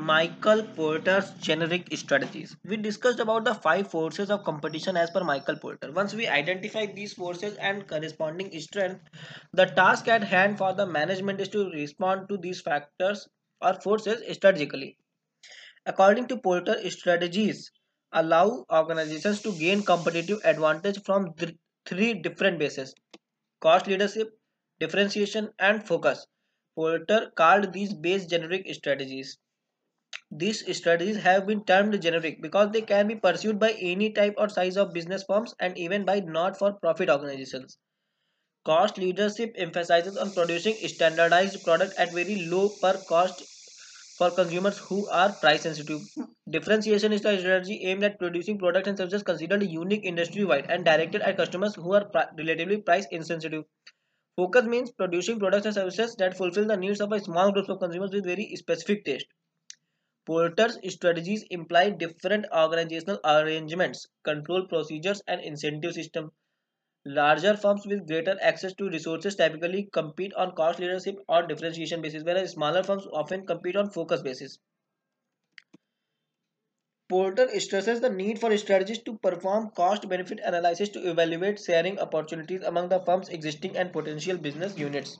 Michael Porter's generic strategies. We discussed about the five forces of competition as per Michael Porter. Once we identify these forces and corresponding strength, the task at hand for the management is to respond to these factors or forces strategically. According to Porter, strategies allow organizations to gain competitive advantage from th- three different bases cost leadership, differentiation, and focus. Porter called these base generic strategies. These strategies have been termed generic because they can be pursued by any type or size of business firms and even by not for profit organizations. Cost leadership emphasizes on producing standardized product at very low per cost for consumers who are price sensitive. Differentiation is the strategy aimed at producing products and services considered unique industry wide and directed at customers who are pri- relatively price insensitive. Focus means producing products and services that fulfill the needs of a small group of consumers with very specific taste. Porter's strategies imply different organizational arrangements, control procedures, and incentive systems. Larger firms with greater access to resources typically compete on cost leadership or differentiation basis, whereas smaller firms often compete on focus basis. Porter stresses the need for strategists to perform cost benefit analysis to evaluate sharing opportunities among the firm's existing and potential business units.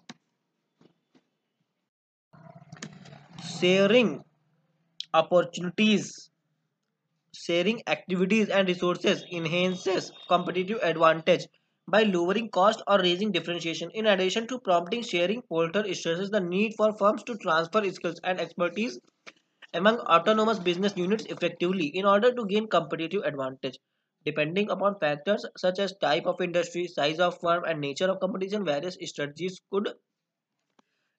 Sharing opportunities, sharing activities and resources enhances competitive advantage by lowering cost or raising differentiation. In addition to prompting sharing, Porter stresses the need for firms to transfer skills and expertise among autonomous business units effectively in order to gain competitive advantage. Depending upon factors such as type of industry, size of firm, and nature of competition, various strategies could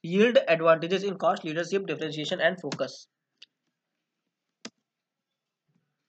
yield advantages in cost, leadership, differentiation, and focus.